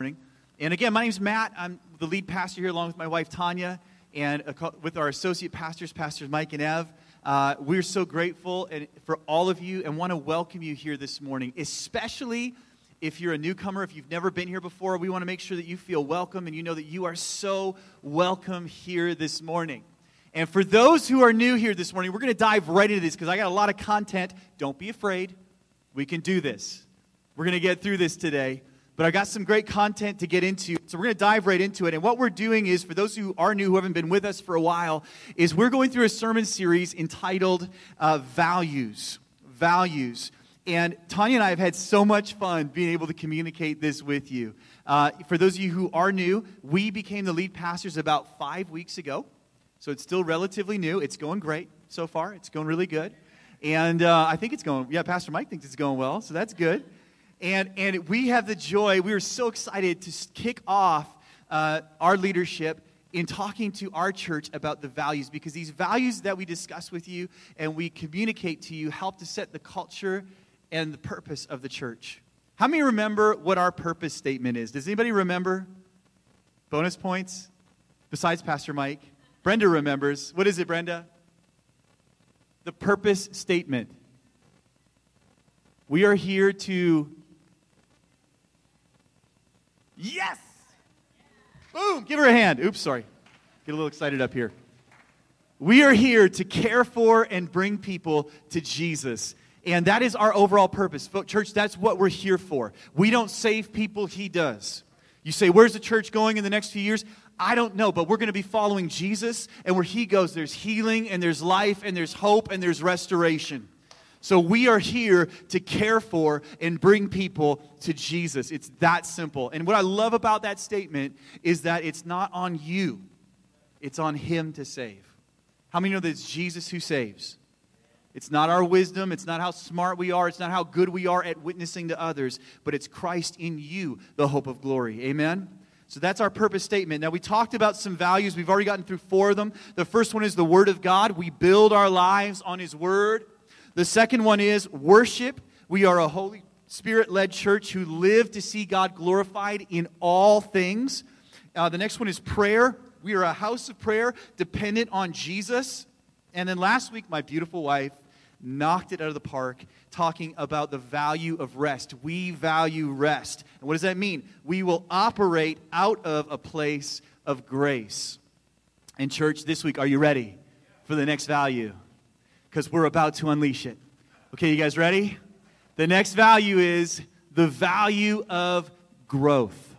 morning. And again, my name is Matt. I'm the lead pastor here along with my wife Tanya and with our associate pastors, Pastors Mike and Ev. Uh, we're so grateful and, for all of you and want to welcome you here this morning, especially if you're a newcomer, if you've never been here before. We want to make sure that you feel welcome and you know that you are so welcome here this morning. And for those who are new here this morning, we're going to dive right into this because I got a lot of content. Don't be afraid. We can do this. We're going to get through this today but I got some great content to get into. So we're going to dive right into it. And what we're doing is, for those who are new, who haven't been with us for a while, is we're going through a sermon series entitled uh, Values. Values. And Tanya and I have had so much fun being able to communicate this with you. Uh, for those of you who are new, we became the lead pastors about five weeks ago. So it's still relatively new. It's going great so far. It's going really good. And uh, I think it's going, yeah, Pastor Mike thinks it's going well, so that's good. And, and we have the joy, we are so excited to kick off uh, our leadership in talking to our church about the values because these values that we discuss with you and we communicate to you help to set the culture and the purpose of the church. How many remember what our purpose statement is? Does anybody remember? Bonus points? Besides Pastor Mike? Brenda remembers. What is it, Brenda? The purpose statement. We are here to Yes! Boom! Give her a hand. Oops, sorry. Get a little excited up here. We are here to care for and bring people to Jesus. And that is our overall purpose. Church, that's what we're here for. We don't save people, He does. You say, Where's the church going in the next few years? I don't know, but we're going to be following Jesus. And where He goes, there's healing and there's life and there's hope and there's restoration. So we are here to care for and bring people to Jesus. It's that simple. And what I love about that statement is that it's not on you, it's on Him to save. How many know that it's Jesus who saves? It's not our wisdom, it's not how smart we are, it's not how good we are at witnessing to others, but it's Christ in you, the hope of glory. Amen? So that's our purpose statement. Now, we talked about some values. We've already gotten through four of them. The first one is the Word of God. We build our lives on His Word. The second one is worship. We are a Holy Spirit led church who live to see God glorified in all things. Uh, the next one is prayer. We are a house of prayer dependent on Jesus. And then last week, my beautiful wife knocked it out of the park talking about the value of rest. We value rest. And what does that mean? We will operate out of a place of grace. And, church, this week, are you ready for the next value? Because we're about to unleash it. Okay, you guys ready? The next value is the value of growth.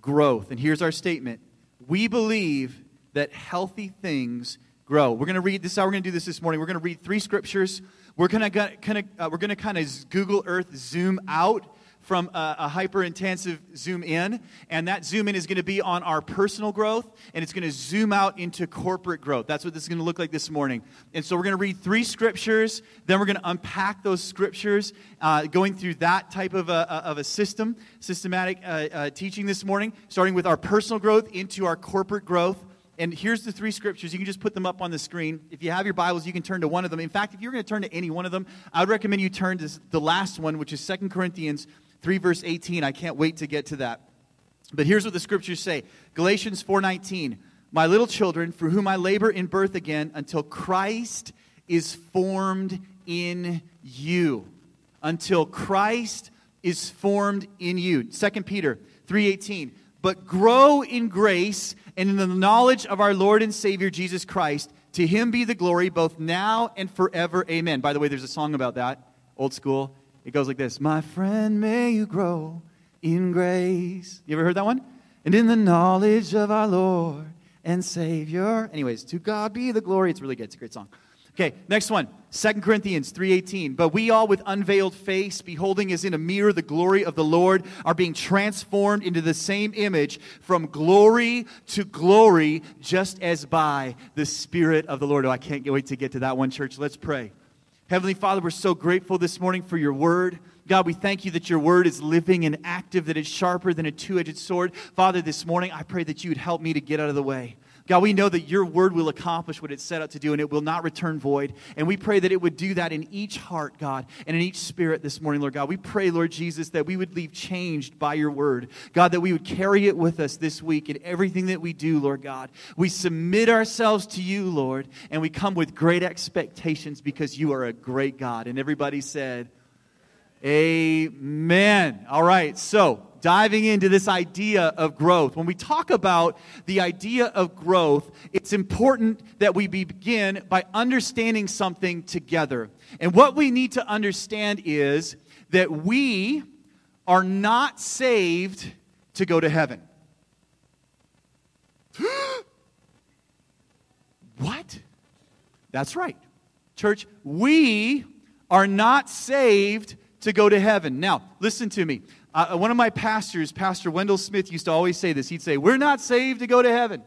Growth. And here's our statement We believe that healthy things grow. We're going to read this how we're going to do this this morning. We're going to read three scriptures. We're going to kind of uh, we're going to kind of Google Earth zoom out from a, a hyper intensive zoom in, and that zoom in is going to be on our personal growth, and it's going to zoom out into corporate growth. That's what this is going to look like this morning. And so we're going to read three scriptures, then we're going to unpack those scriptures, uh, going through that type of a, of a system, systematic uh, uh, teaching this morning, starting with our personal growth into our corporate growth. And here's the three scriptures. You can just put them up on the screen. If you have your Bibles, you can turn to one of them. In fact, if you're going to turn to any one of them, I would recommend you turn to the last one, which is Second Corinthians 3 verse 18. I can't wait to get to that. But here's what the scriptures say. Galatians 4:19. My little children, for whom I labor in birth again until Christ is formed in you. Until Christ is formed in you. 2 Peter 3:18. But grow in grace and in the knowledge of our Lord and Savior Jesus Christ. To him be the glory both now and forever. Amen. By the way, there's a song about that. Old school. It goes like this My friend, may you grow in grace. You ever heard that one? And in the knowledge of our Lord and Savior. Anyways, to God be the glory. It's really good. It's a great song. Okay, next one. 2 Corinthians 3:18. But we all with unveiled face, beholding as in a mirror the glory of the Lord, are being transformed into the same image from glory to glory, just as by the Spirit of the Lord. Oh, I can't wait to get to that one, church. Let's pray. Heavenly Father, we're so grateful this morning for your word. God, we thank you that your word is living and active, that it's sharper than a two edged sword. Father, this morning, I pray that you would help me to get out of the way. God, we know that your word will accomplish what it's set out to do and it will not return void. And we pray that it would do that in each heart, God, and in each spirit this morning, Lord God. We pray, Lord Jesus, that we would leave changed by your word. God, that we would carry it with us this week in everything that we do, Lord God. We submit ourselves to you, Lord, and we come with great expectations because you are a great God. And everybody said, Amen. All right, so diving into this idea of growth. When we talk about the idea of growth, it's important that we begin by understanding something together. And what we need to understand is that we are not saved to go to heaven. what? That's right. Church, we are not saved to go to heaven. Now, listen to me. Uh, one of my pastors, Pastor Wendell Smith, used to always say this. He'd say, We're not saved to go to heaven.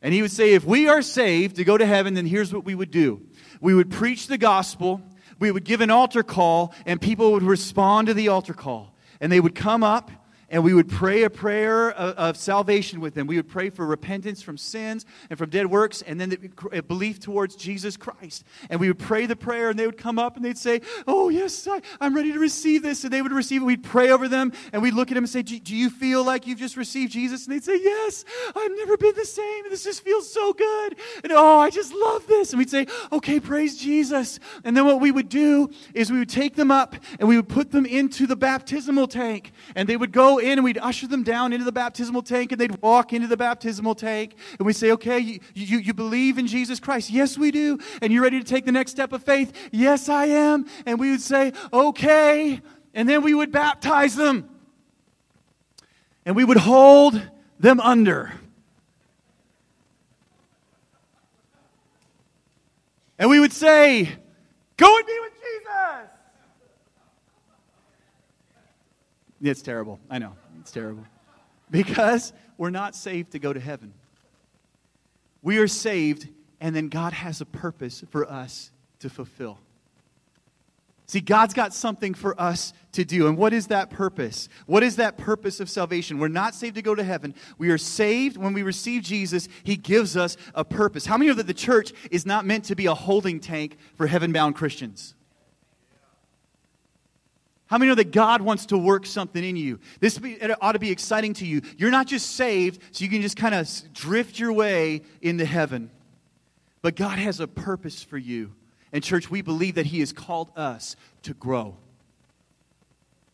And he would say, If we are saved to go to heaven, then here's what we would do we would preach the gospel, we would give an altar call, and people would respond to the altar call. And they would come up and we would pray a prayer of, of, salvation with them. We would pray for repentance from sins and from dead works, and then the, belief towards Jesus Christ. And we would pray the prayer, and they would come up and they'd say, Oh, yes, I, am ready to receive this. And they would receive it. We'd pray over them, and we'd look at them and say, Do you feel like you've just received Jesus? And they'd say, Yes, I've never been the same. This just feels so good. And oh, I just love this. And we'd say, Okay, praise Jesus. And then what we would do is we would take them up and we would put them into the baptismal tank, and they would go in and we'd usher them down into the baptismal tank and they'd walk into the baptismal tank and we'd say, okay, you, you, you believe in Jesus Christ? Yes, we do. And you're ready to take the next step of faith? Yes, I am. And we would say, okay. And then we would baptize them. And we would hold them under. And we would say, Go and be with Jesus. It's terrible. I know. It's terrible. Because we're not saved to go to heaven. We are saved, and then God has a purpose for us to fulfill. See, God's got something for us to do. And what is that purpose? What is that purpose of salvation? We're not saved to go to heaven. We are saved when we receive Jesus. He gives us a purpose. How many know that the church is not meant to be a holding tank for heaven bound Christians? How many know that God wants to work something in you? This ought to be exciting to you. You're not just saved so you can just kind of drift your way into heaven, but God has a purpose for you. And, church, we believe that He has called us to grow.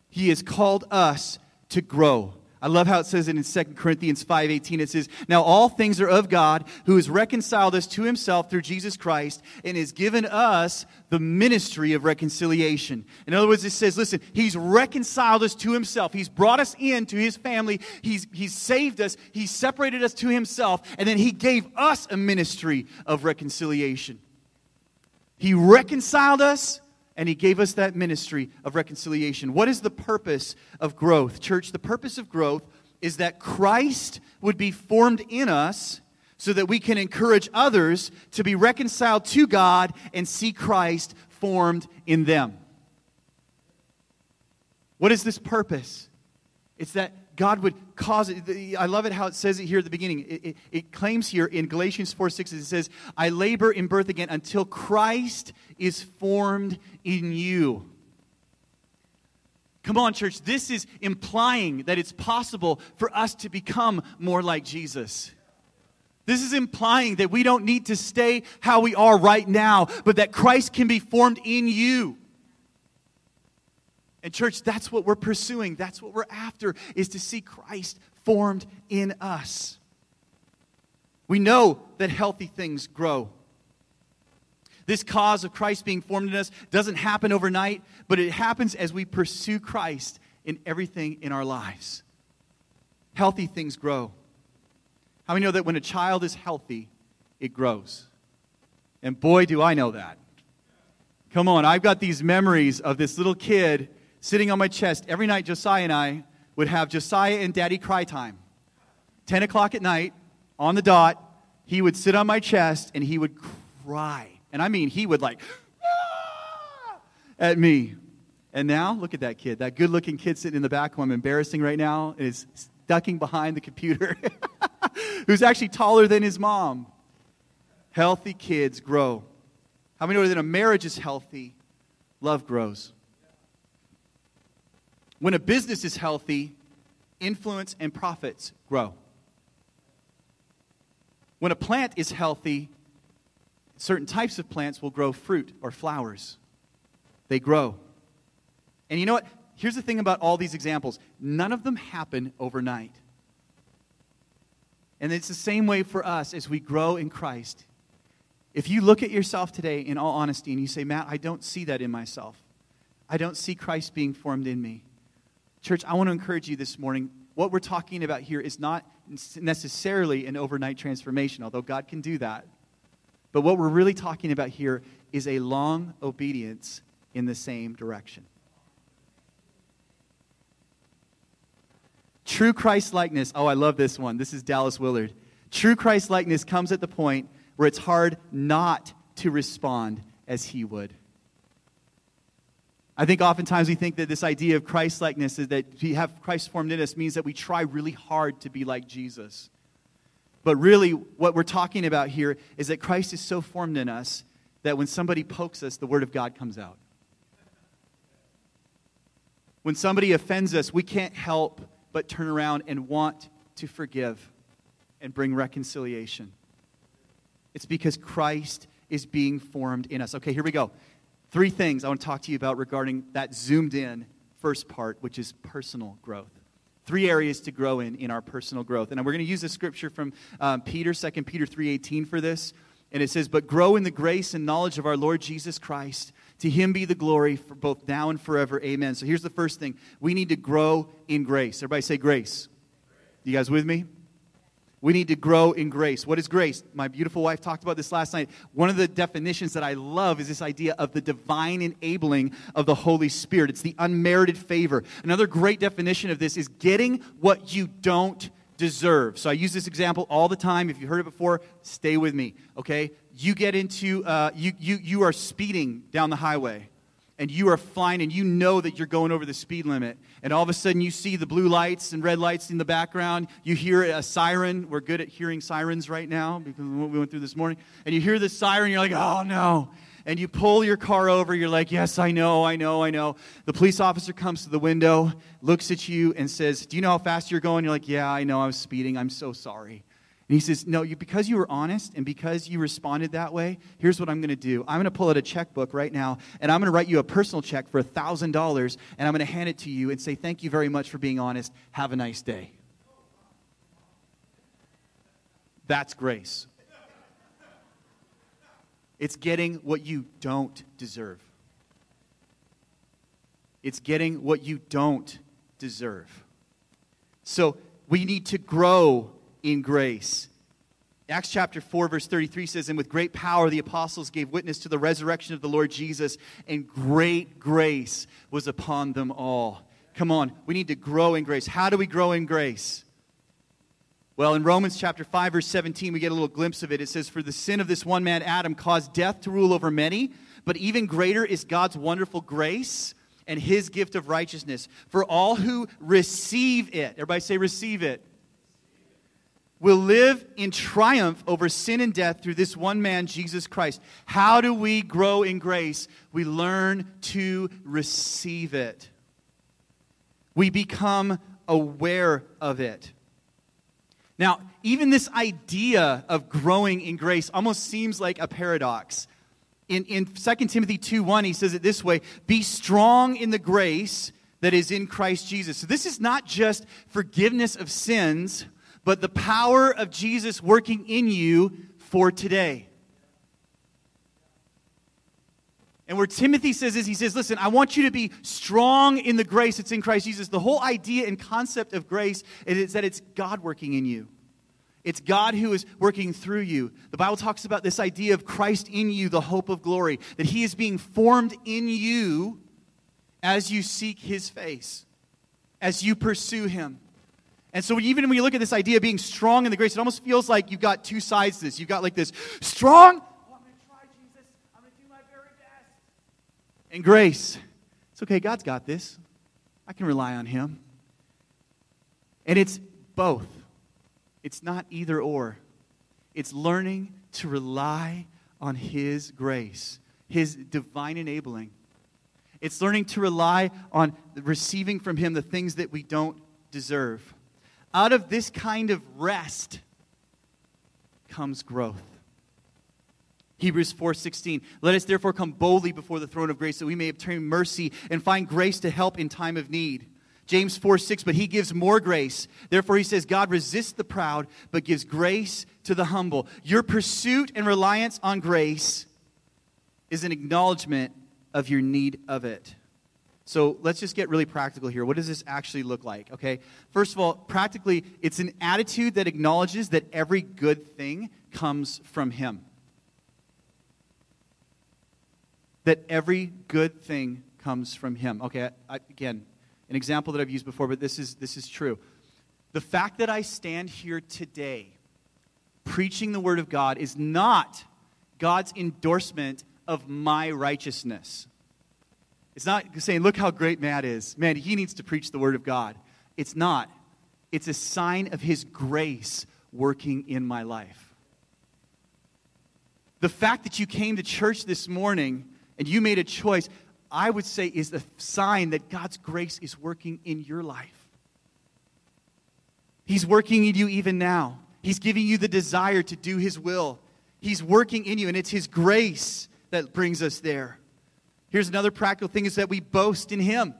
He has called us to grow. I love how it says it in 2 Corinthians 5:18 it says, "Now all things are of God, who has reconciled us to himself through Jesus Christ and has given us the ministry of reconciliation." In other words, it says, listen, he's reconciled us to himself. He's brought us into his family. He's he's saved us. He separated us to himself, and then he gave us a ministry of reconciliation. He reconciled us and he gave us that ministry of reconciliation. What is the purpose of growth? Church, the purpose of growth is that Christ would be formed in us so that we can encourage others to be reconciled to God and see Christ formed in them. What is this purpose? It's that God would cause it. I love it how it says it here at the beginning. It, it, it, claims here in Galatians 4 6, it says, I labor in birth again until Christ is formed in you. Come on, church. This is implying that it's possible for us to become more like Jesus. This is implying that we don't need to stay how we are right now, but that Christ can be formed in you. And church, that's what we're pursuing. That's what we're after is to see Christ formed in us. We know that healthy things grow. This cause of Christ being formed in us doesn't happen overnight, but it happens as we pursue Christ in everything in our lives. Healthy things grow. How many know that when a child is healthy, it grows? And boy, do I know that. Come on, I've got these memories of this little kid sitting on my chest. Every night, Josiah and I would have Josiah and Daddy cry time. 10 o'clock at night, on the dot, he would sit on my chest and he would cry. And I mean, he would like, ah! at me. And now, look at that kid, that good looking kid sitting in the back who I'm embarrassing right now and is ducking behind the computer. who's actually taller than his mom. Healthy kids grow. How many know that a marriage is healthy? Love grows. When a business is healthy, influence and profits grow. When a plant is healthy, certain types of plants will grow fruit or flowers. They grow. And you know what? Here's the thing about all these examples none of them happen overnight. And it's the same way for us as we grow in Christ. If you look at yourself today in all honesty and you say, Matt, I don't see that in myself, I don't see Christ being formed in me. Church, I want to encourage you this morning. What we're talking about here is not necessarily an overnight transformation, although God can do that. But what we're really talking about here is a long obedience in the same direction. True Christ likeness. Oh, I love this one. This is Dallas Willard. True Christ likeness comes at the point where it's hard not to respond as he would. I think oftentimes we think that this idea of Christ likeness is that we have Christ formed in us means that we try really hard to be like Jesus. But really, what we're talking about here is that Christ is so formed in us that when somebody pokes us, the Word of God comes out. When somebody offends us, we can't help but turn around and want to forgive and bring reconciliation. It's because Christ is being formed in us. Okay, here we go. Three things I want to talk to you about regarding that zoomed in first part, which is personal growth. Three areas to grow in in our personal growth. And we're going to use a scripture from um, Peter, 2 Peter 3.18 for this. And it says, But grow in the grace and knowledge of our Lord Jesus Christ. To him be the glory for both now and forever. Amen. So here's the first thing. We need to grow in grace. Everybody say grace. You guys with me? We need to grow in grace. What is grace? My beautiful wife talked about this last night. One of the definitions that I love is this idea of the divine enabling of the Holy Spirit. It's the unmerited favor. Another great definition of this is getting what you don't deserve. So I use this example all the time. If you heard it before, stay with me, okay? You get into, uh, you, you, you are speeding down the highway and you are flying and you know that you're going over the speed limit. And all of a sudden you see the blue lights and red lights in the background. You hear a siren. We're good at hearing sirens right now because of what we went through this morning. And you hear the siren you're like oh no. And you pull your car over. You're like yes i know i know i know. The police officer comes to the window looks at you and says do you know how fast you're going? You're like yeah i know. I was speeding. I'm so sorry and he says, No, you, because you were honest and because you responded that way, here's what I'm going to do. I'm going to pull out a checkbook right now, and I'm going to write you a personal check for $1,000, and I'm going to hand it to you and say, Thank you very much for being honest. Have a nice day. That's grace. It's getting what you don't deserve. It's getting what you don't deserve. So we need to grow in grace. Acts chapter 4, verse 33 says, And with great power the apostles gave witness to the resurrection of the Lord Jesus, and great grace was upon them all. Come on, we need to grow in grace. How do we grow in grace? Well, in Romans chapter 5, verse 17, we get a little glimpse of it. It says, For the sin of this one man, Adam, caused death to rule over many, but even greater is God's wonderful grace and his gift of righteousness for all who receive it. Everybody say, receive it will live in triumph over sin and death through this one man, Jesus Christ. How do we grow in grace? We learn to receive it, we become aware of it. Now, even this idea of growing in grace almost seems like a paradox. In, in 2 Timothy 2 1, he says it this way Be strong in the grace that is in Christ Jesus. So, this is not just forgiveness of sins but the power of Jesus working in you for today. And where Timothy says is, he says, Listen, I want you to be strong in the grace that's in Christ Jesus. The whole idea and concept of grace is that it's God working in you. It's God who is working through you. The Bible talks about this idea of Christ in you, the hope of glory, that He is being formed in you as you seek His face, as you pursue Him. And so even when you look at this idea of being strong in the grace, it almost feels like you've got two sides to this. You've got like this strong, oh, I'm going to try Jesus. I'm going to do my very best. And grace, it's okay. God's got this. I can rely on him. And it's both. It's not either or. It's learning to rely on His grace, His divine enabling. It's learning to rely on receiving from Him the things that we don't deserve. Out of this kind of rest comes growth. Hebrews 4:16 Let us therefore come boldly before the throne of grace that we may obtain mercy and find grace to help in time of need. James 4 6, but he gives more grace. Therefore, he says, God resists the proud, but gives grace to the humble. Your pursuit and reliance on grace is an acknowledgement of your need of it. So let's just get really practical here. What does this actually look like? Okay. First of all, practically, it's an attitude that acknowledges that every good thing comes from Him. That every good thing comes from Him. Okay. I, again, an example that I've used before, but this is, this is true. The fact that I stand here today preaching the Word of God is not God's endorsement of my righteousness. It's not saying, look how great Matt is. Man, he needs to preach the Word of God. It's not. It's a sign of His grace working in my life. The fact that you came to church this morning and you made a choice, I would say, is a sign that God's grace is working in your life. He's working in you even now. He's giving you the desire to do His will. He's working in you, and it's His grace that brings us there. Here's another practical thing is that we boast in him.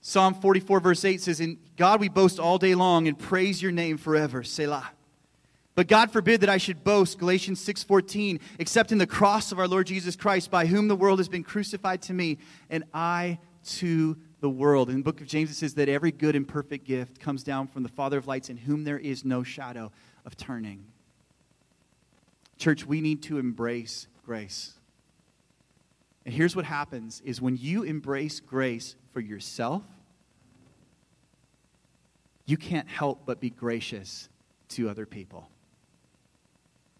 Psalm 44, verse 8 says, In God we boast all day long and praise your name forever. Selah. But God forbid that I should boast, Galatians 6:14, except in the cross of our Lord Jesus Christ, by whom the world has been crucified to me, and I to the world. In the book of James, it says that every good and perfect gift comes down from the Father of lights, in whom there is no shadow of turning. Church, we need to embrace grace. And here's what happens is when you embrace grace for yourself, you can't help but be gracious to other people.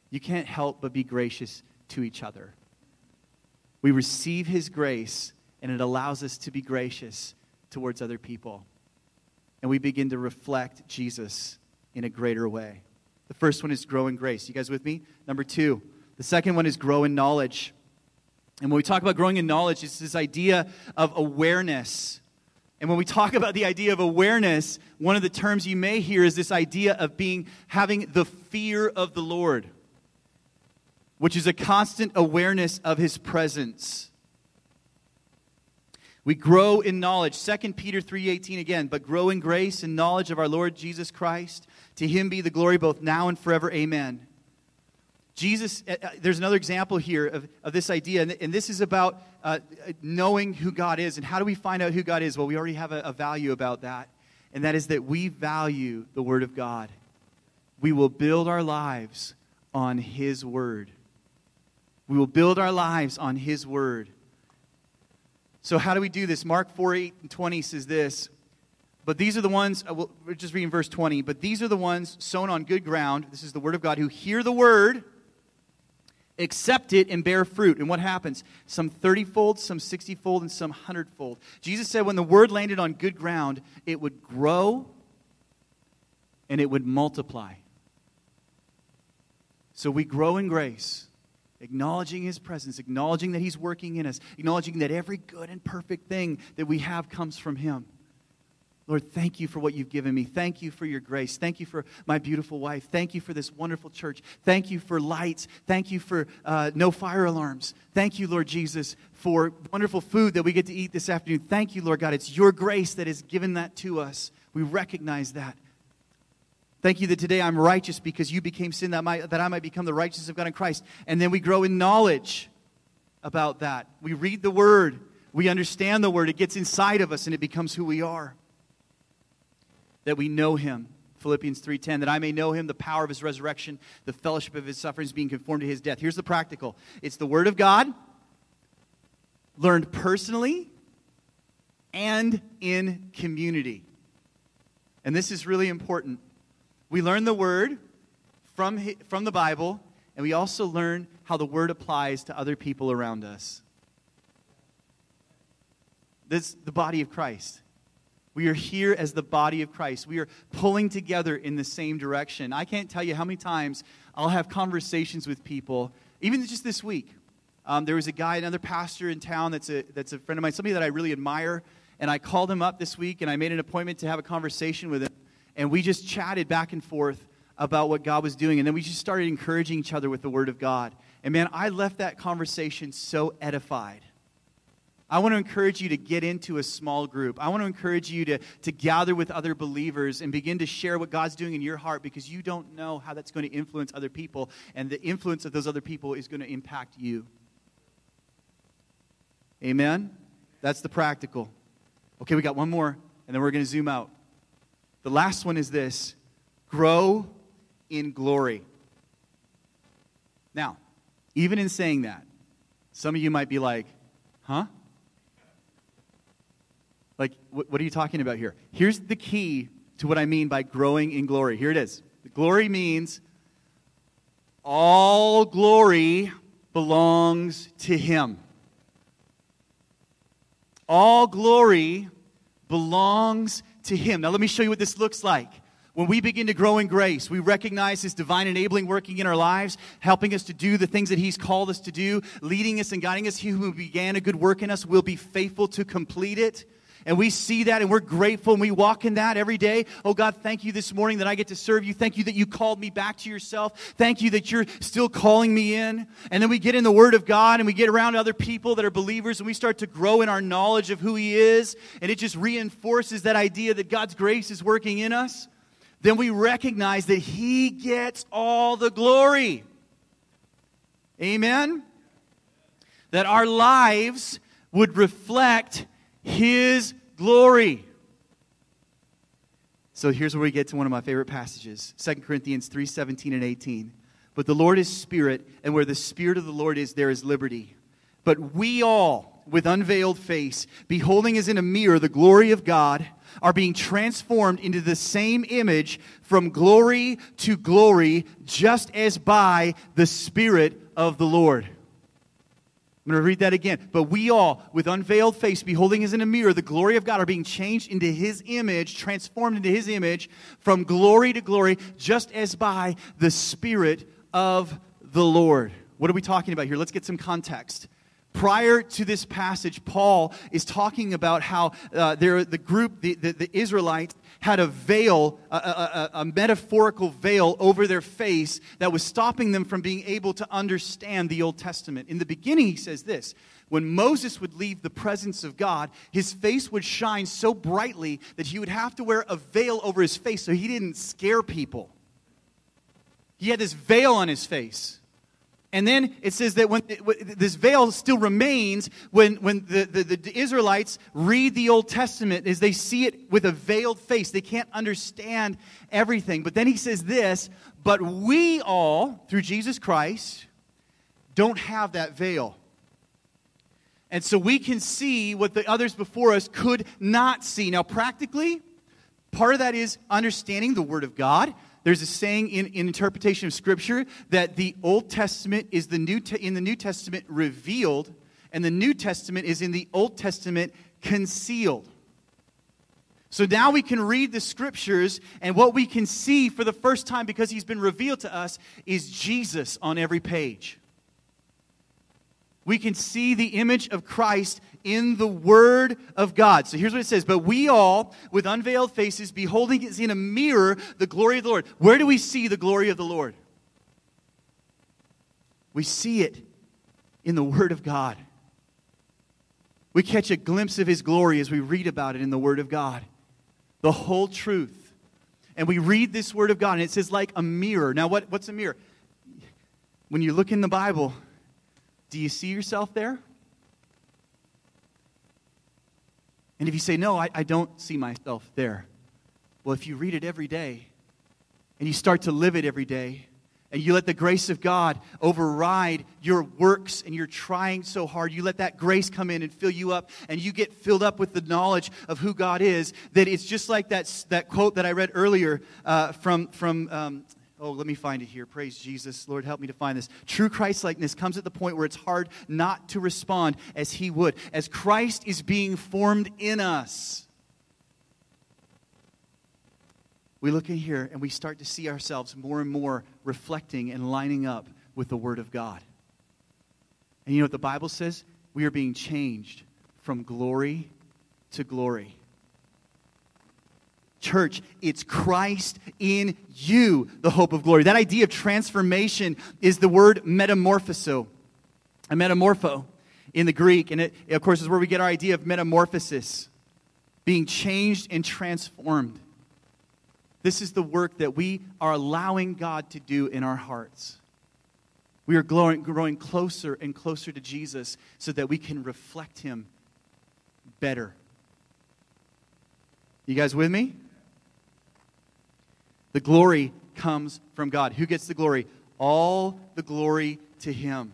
You can't help but be gracious to each other. We receive his grace and it allows us to be gracious towards other people. And we begin to reflect Jesus in a greater way. The first one is grow in grace. You guys with me? Number two. The second one is grow in knowledge. And when we talk about growing in knowledge, it's this idea of awareness. And when we talk about the idea of awareness, one of the terms you may hear is this idea of being having the fear of the Lord, which is a constant awareness of his presence. We grow in knowledge. 2 Peter 3:18 again, but grow in grace and knowledge of our Lord Jesus Christ. To him be the glory both now and forever. Amen. Jesus, uh, uh, there's another example here of, of this idea, and, and this is about uh, knowing who God is. And how do we find out who God is? Well, we already have a, a value about that, and that is that we value the Word of God. We will build our lives on His Word. We will build our lives on His Word. So, how do we do this? Mark 4 8 and 20 says this but these are the ones, uh, we're just reading verse 20, but these are the ones sown on good ground. This is the word of God, who hear the word, accept it, and bear fruit. And what happens? Some 30 fold, some 60 fold, and some 100 fold. Jesus said when the word landed on good ground, it would grow and it would multiply. So we grow in grace acknowledging his presence, acknowledging that he's working in us, acknowledging that every good and perfect thing that we have comes from him. Lord, thank you for what you've given me. Thank you for your grace. Thank you for my beautiful wife. Thank you for this wonderful church. Thank you for lights. Thank you for uh, no fire alarms. Thank you, Lord Jesus, for wonderful food that we get to eat this afternoon. Thank you, Lord God. It's your grace that has given that to us. We recognize that. Thank you that today I'm righteous because you became sin that, that I might become the righteousness of God in Christ. And then we grow in knowledge about that. We read the word, we understand the word, it gets inside of us, and it becomes who we are that we know him. Philippians 3:10 that I may know him the power of his resurrection the fellowship of his sufferings being conformed to his death. Here's the practical. It's the word of God learned personally and in community. And this is really important. We learn the word from from the Bible and we also learn how the word applies to other people around us. This the body of Christ. We are here as the body of Christ. We are pulling together in the same direction. I can't tell you how many times I'll have conversations with people, even just this week. Um, there was a guy, another pastor in town that's a, that's a friend of mine, somebody that I really admire. And I called him up this week and I made an appointment to have a conversation with him. And we just chatted back and forth about what God was doing. And then we just started encouraging each other with the Word of God. And man, I left that conversation so edified. I want to encourage you to get into a small group. I want to encourage you to, to gather with other believers and begin to share what God's doing in your heart because you don't know how that's going to influence other people. And the influence of those other people is going to impact you. Amen? That's the practical. Okay, we got one more, and then we're going to zoom out. The last one is this grow in glory. Now, even in saying that, some of you might be like, huh? Like, what, what are you talking about here? Here's the key to what I mean by growing in glory. Here it is. Glory means all glory belongs to Him. All glory belongs to Him. Now, let me show you what this looks like. When we begin to grow in grace, we recognize His divine enabling working in our lives, helping us to do the things that He's called us to do, leading us and guiding us. He who began a good work in us will be faithful to complete it. And we see that and we're grateful and we walk in that every day. Oh God, thank you this morning that I get to serve you. Thank you that you called me back to yourself. Thank you that you're still calling me in. And then we get in the Word of God and we get around other people that are believers and we start to grow in our knowledge of who He is. And it just reinforces that idea that God's grace is working in us. Then we recognize that He gets all the glory. Amen? That our lives would reflect his glory. So here's where we get to one of my favorite passages 2 Corinthians 3 17 and 18. But the Lord is spirit, and where the spirit of the Lord is, there is liberty. But we all, with unveiled face, beholding as in a mirror the glory of God, are being transformed into the same image from glory to glory, just as by the Spirit of the Lord. I'm going to read that again. But we all, with unveiled face, beholding as in a mirror the glory of God, are being changed into His image, transformed into His image from glory to glory, just as by the Spirit of the Lord. What are we talking about here? Let's get some context. Prior to this passage, Paul is talking about how uh, there, the group, the, the, the Israelites, had a veil, a, a, a, metaphorical veil over their face that was stopping them from being able to understand the Old Testament. In the beginning, he says this when Moses would leave the presence of God, his face would shine so brightly that he would have to wear a veil over his face so he didn't scare people. He had this veil on his face. And then it says that when this veil still remains when, when the, the, the, Israelites read the Old Testament, as they see it with a veiled face. They can't understand everything. But then he says this, but we all, through Jesus Christ, don't have that veil. And so we can see what the others before us could not see. Now, practically, part of that is understanding the Word of God there's a saying in, in interpretation of Scripture that the Old Testament is the New te- in the New Testament revealed, and the New Testament is in the Old Testament concealed. So now we can read the scriptures, and what we can see for the first time because he's been revealed to us is Jesus on every page. We can see the image of Christ in the Word of God. So here's what it says But we all, with unveiled faces, beholding as in a mirror the glory of the Lord. Where do we see the glory of the Lord? We see it in the Word of God. We catch a glimpse of His glory as we read about it in the Word of God. The whole truth. And we read this Word of God, and it says, like a mirror. Now, what, what's a mirror? When you look in the Bible, do you see yourself there? And if you say, No, I, I don't see myself there, well, if you read it every day and you start to live it every day, and you let the grace of God override your works and you're trying so hard, you let that grace come in and fill you up, and you get filled up with the knowledge of who God is, that it's just like that, that quote that I read earlier uh, from, from um, Oh, let me find it here. Praise Jesus. Lord, help me to find this. True Christlikeness comes at the point where it's hard not to respond as He would. As Christ is being formed in us, we look in here and we start to see ourselves more and more reflecting and lining up with the Word of God. And you know what the Bible says? We are being changed from glory to glory. Church, it's Christ in you, the hope of glory. That idea of transformation is the word metamorphoso, a metamorpho in the Greek. And it, of course, is where we get our idea of metamorphosis, being changed and transformed. This is the work that we are allowing God to do in our hearts. We are growing, growing closer and closer to Jesus so that we can reflect Him better. You guys with me? The glory comes from God. Who gets the glory? All the glory to Him.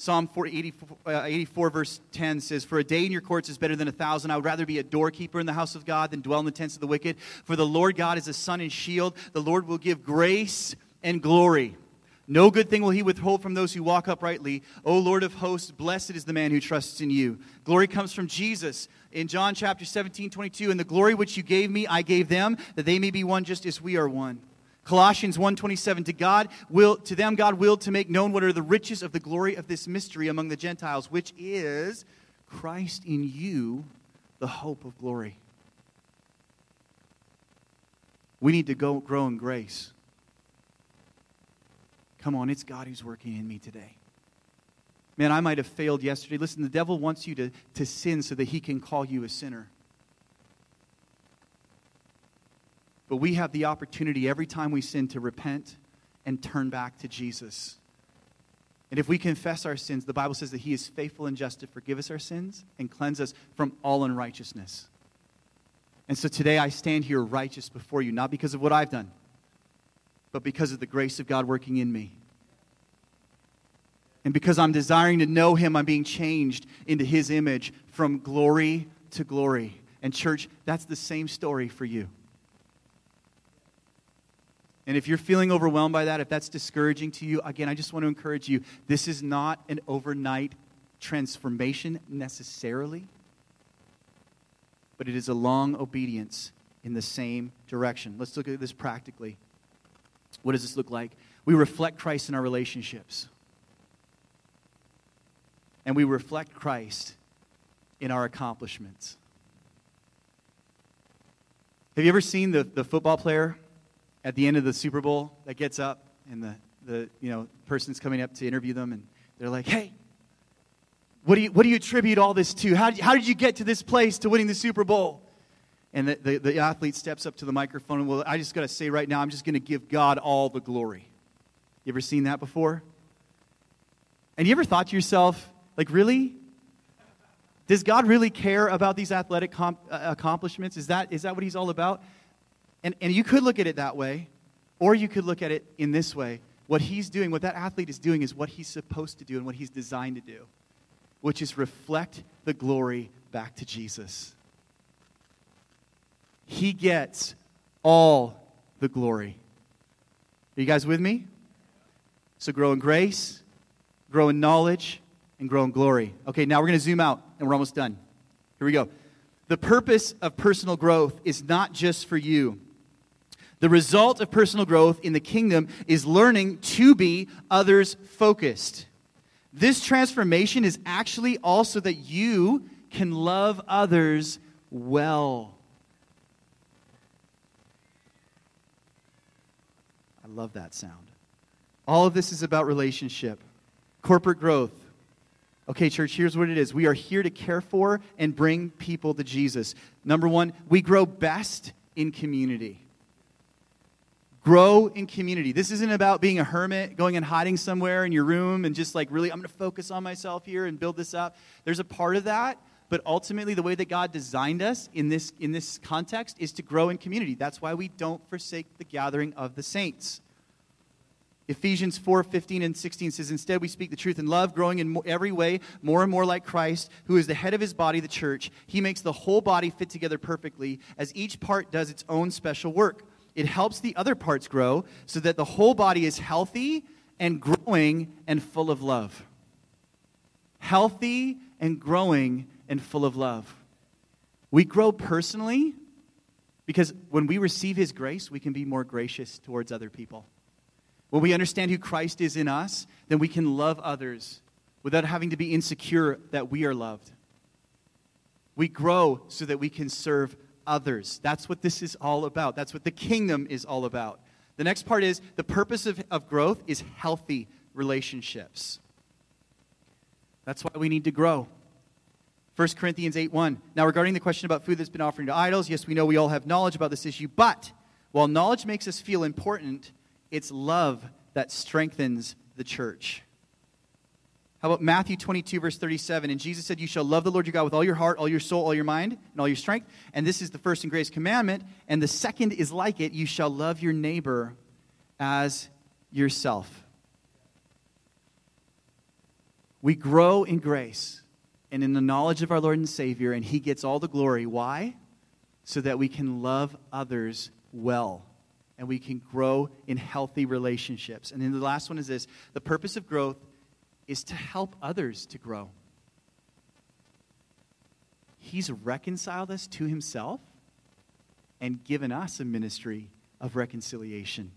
Psalm 40, 84, uh, 84, verse 10 says, For a day in your courts is better than a thousand. I would rather be a doorkeeper in the house of God than dwell in the tents of the wicked. For the Lord God is a sun and shield. The Lord will give grace and glory. No good thing will he withhold from those who walk uprightly. O Lord of hosts, blessed is the man who trusts in you. Glory comes from Jesus. In John chapter 17, 22, and the glory which you gave me, I gave them, that they may be one just as we are one. Colossians 1:27 to God will to them God willed to make known what are the riches of the glory of this mystery among the Gentiles which is Christ in you the hope of glory. We need to go grow in grace. Come on, it's God who's working in me today. Man, I might have failed yesterday. Listen, the devil wants you to, to sin so that he can call you a sinner. But we have the opportunity every time we sin to repent and turn back to Jesus. And if we confess our sins, the Bible says that He is faithful and just to forgive us our sins and cleanse us from all unrighteousness. And so today I stand here righteous before you, not because of what I've done, but because of the grace of God working in me. And because I'm desiring to know Him, I'm being changed into His image from glory to glory. And, church, that's the same story for you. And if you're feeling overwhelmed by that, if that's discouraging to you, again, I just want to encourage you this is not an overnight transformation necessarily, but it is a long obedience in the same direction. Let's look at this practically. What does this look like? We reflect Christ in our relationships, and we reflect Christ in our accomplishments. Have you ever seen the, the football player at the end of the Super Bowl that gets up and the, the you know, person's coming up to interview them and they're like, hey, what do you, what do you attribute all this to? How did, you, how did you get to this place to winning the Super Bowl? And the, the, the athlete steps up to the microphone and, well, I just got to say right now, I'm just going to give God all the glory. You ever seen that before? And you ever thought to yourself, like, really? Does God really care about these athletic comp- uh, accomplishments? Is that, is that what he's all about? And, and you could look at it that way, or you could look at it in this way. What he's doing, what that athlete is doing, is what he's supposed to do and what he's designed to do, which is reflect the glory back to Jesus. He gets all the glory. Are you guys with me? So grow in grace, grow in knowledge, and grow in glory. Okay, now we're going to zoom out, and we're almost done. Here we go. The purpose of personal growth is not just for you. The result of personal growth in the kingdom is learning to be others focused. This transformation is actually also that you can love others well. I love that sound. All of this is about relationship, corporate growth. Okay, church, here's what it is. We are here to care for and bring people to Jesus. Number one, we grow best in community. Grow in community. This isn't about being a hermit, going and hiding somewhere in your room and just like, really, I'm going to focus on myself here and build this up. There's a part of that, but ultimately, the way that God designed us in this, in this context is to grow in community. That's why we don't forsake the gathering of the saints. Ephesians 4 15 and 16 says, Instead, we speak the truth in love, growing in every way more and more like Christ, who is the head of his body, the church. He makes the whole body fit together perfectly, as each part does its own special work it helps the other parts grow so that the whole body is healthy and growing and full of love. Healthy and growing and full of love. We grow personally Because when we receive his grace, we can be more gracious towards other people. When we understand who Christ is in us, then we can love others without having to be insecure that we are loved. We grow so that we can serve others. That's what this is all about. That's what the kingdom is all about. The next part is the purpose of, of growth is healthy relationships. That's why we need to grow. 1 Corinthians 8 1. Now, regarding the question about food that's been offered to idols, yes, we know we all have knowledge about this issue, but while knowledge makes us feel important, it's love that strengthens the church. How about Matthew 22, verse 37? And Jesus said, You shall love the Lord your God with all your heart, all your soul, all your mind, and all your strength. And this is the first and greatest commandment. And the second is like it you shall love your neighbor as yourself. We grow in grace and in the knowledge of our Lord and Savior, and He gets all the glory. Why? So that we can love others well and we can grow in healthy relationships. And then the last one is this the purpose of growth is to help others to grow. He's reconciled us to Himself and given us a ministry of reconciliation.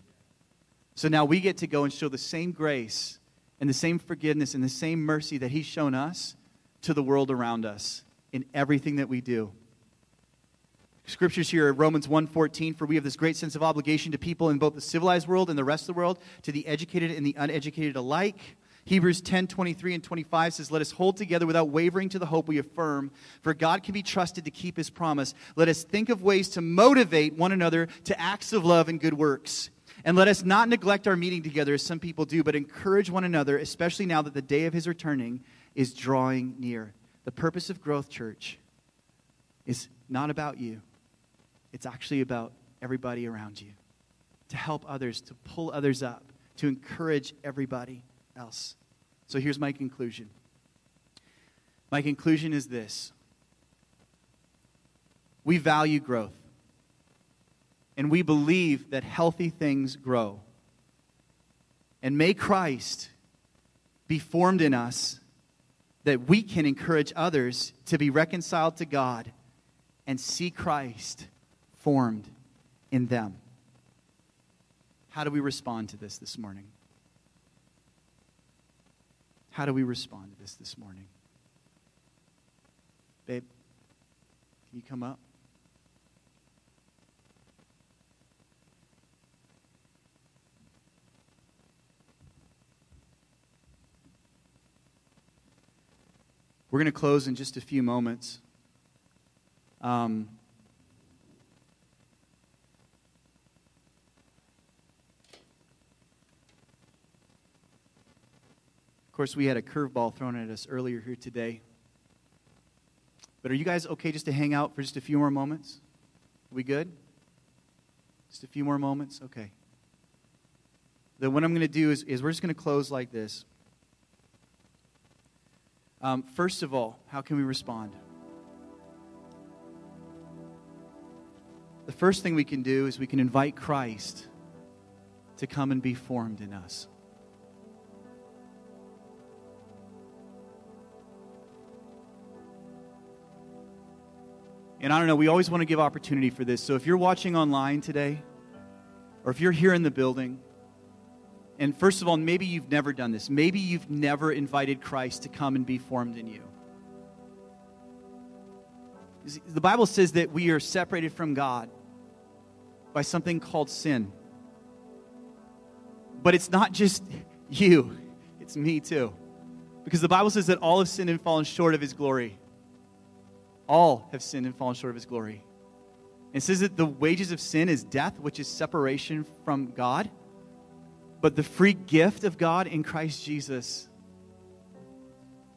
So now we get to go and show the same grace and the same forgiveness and the same mercy that He's shown us to the world around us in everything that we do. Scriptures here Romans 1:14 for we have this great sense of obligation to people in both the civilized world and the rest of the world to the educated and the uneducated alike. Hebrews 10:23 and 25 says let us hold together without wavering to the hope we affirm for God can be trusted to keep his promise. Let us think of ways to motivate one another to acts of love and good works. And let us not neglect our meeting together as some people do, but encourage one another, especially now that the day of his returning is drawing near. The purpose of Growth Church is not about you, it's actually about everybody around you. To help others, to pull others up, to encourage everybody else. So here's my conclusion. My conclusion is this we value growth, and we believe that healthy things grow. And may Christ be formed in us that we can encourage others to be reconciled to God and see Christ formed in them. How do we respond to this this morning? How do we respond to this this morning? Babe, can you come up? We're going to close in just a few moments. Um, course, we had a curveball thrown at us earlier here today. But are you guys okay just to hang out for just a few more moments? Are we good? Just a few more moments? Okay. Then what I'm going to do is, is we're just going to close like this. Um, first of all, how can we respond? The first thing we can do is we can invite Christ to come and be formed in us. And I don't know, we always want to give opportunity for this. So if you're watching online today, or if you're here in the building, and first of all, maybe you've never done this. Maybe you've never invited Christ to come and be formed in you. The Bible says that we are separated from God by something called sin. But it's not just you, it's me too. Because the Bible says that all have sinned and fallen short of his glory. All have sinned and fallen short of his glory. It says that the wages of sin is death, which is separation from God. But the free gift of God in Christ Jesus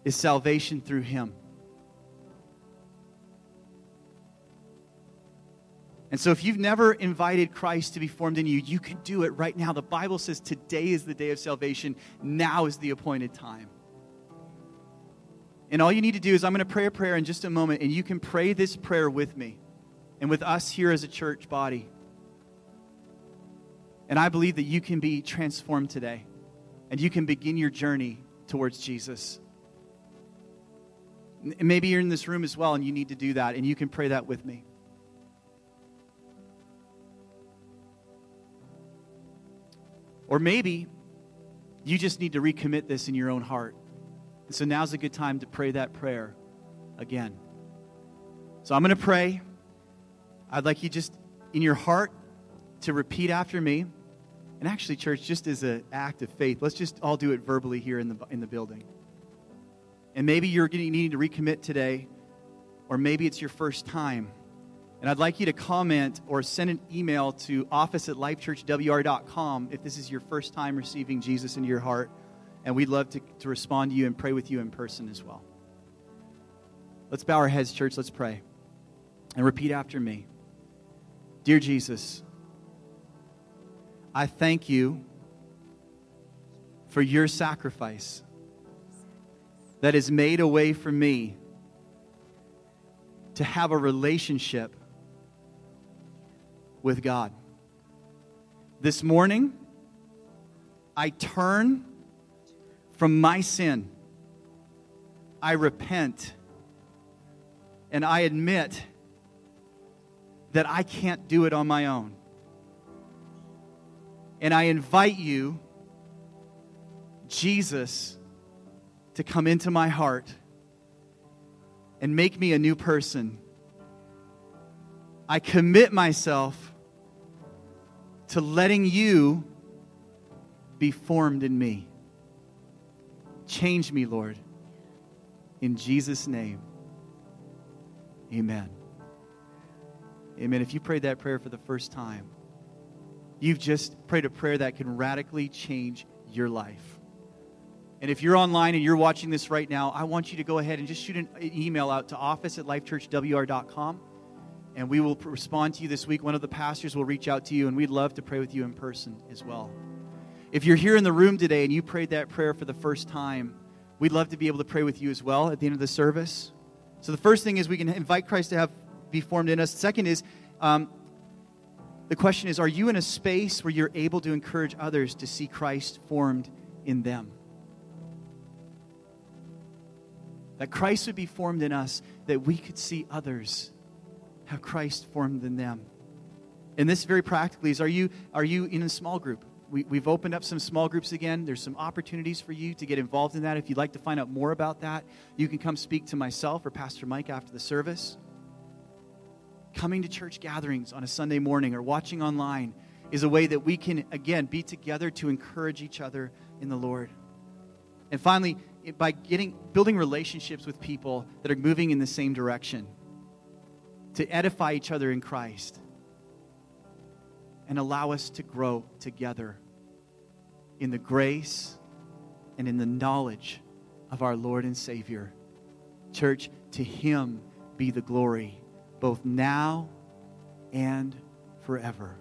is salvation through Him. And so, if you've never invited Christ to be formed in you, you can do it right now. The Bible says today is the day of salvation, now is the appointed time. And all you need to do is I'm going to pray a prayer in just a moment, and you can pray this prayer with me and with us here as a church body. And I believe that you can be transformed today, and you can begin your journey towards Jesus. And maybe you're in this room as well, and you need to do that, and you can pray that with me. Or maybe you just need to recommit this in your own heart. And so now's a good time to pray that prayer again. So I'm going to pray. I'd like you just in your heart to repeat after me. And actually, church, just as an act of faith, let's just all do it verbally here in the, in the building. And maybe you're getting, needing to recommit today, or maybe it's your first time. And I'd like you to comment or send an email to office at lifechurchwr.com if this is your first time receiving Jesus into your heart. And we'd love to, to respond to you and pray with you in person as well. Let's bow our heads, church. Let's pray. And repeat after me Dear Jesus, I thank you for your sacrifice that has made a way for me to have a relationship with God. This morning, I turn from my sin. I repent and I admit that I can't do it on my own. And I invite you, Jesus, to come into my heart and make me a new person. I commit myself to letting you be formed in me. Change me, Lord. In Jesus' name, amen. Amen. If you prayed that prayer for the first time, you've just prayed a prayer that can radically change your life. And if you're online and you're watching this right now, I want you to go ahead and just shoot an email out to office at lifechurchwr.com. And we will respond to you this week. One of the pastors will reach out to you, and we'd love to pray with you in person as well. If you're here in the room today and you prayed that prayer for the first time, we'd love to be able to pray with you as well at the end of the service. So the first thing is we can invite Christ to have be formed in us. Second is um, the question is, are you in a space where you're able to encourage others to see Christ formed in them? that Christ would be formed in us, that we could see others have Christ formed in them. And this very practically is are you, are you in a small group? We, we've opened up some small groups again. There's some opportunities for you to get involved in that. If you'd like to find out more about that, you can come speak to myself or Pastor Mike after the service. Coming to church gatherings on a Sunday morning or watching online is a way that we can, again, be together to encourage each other in the Lord. And finally, by getting building relationships with people that are moving in the same direction to edify each other in Christ and allow us to grow together in the grace and in the knowledge of our Lord and Savior. Church, to Him be the glory, both now and forever.